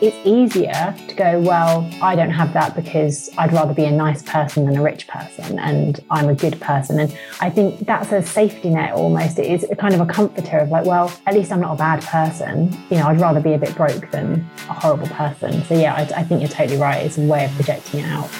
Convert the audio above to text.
it's easier to go, well, I don't have that because I'd rather be a nice person than a rich person and I'm a good person. And I think that's a safety net almost. It is kind of a comforter of like, well, at least I'm not a bad person. You know, I'd rather be a bit broke than a horrible person. So yeah, I, I think you're totally right. It's a way of projecting it out.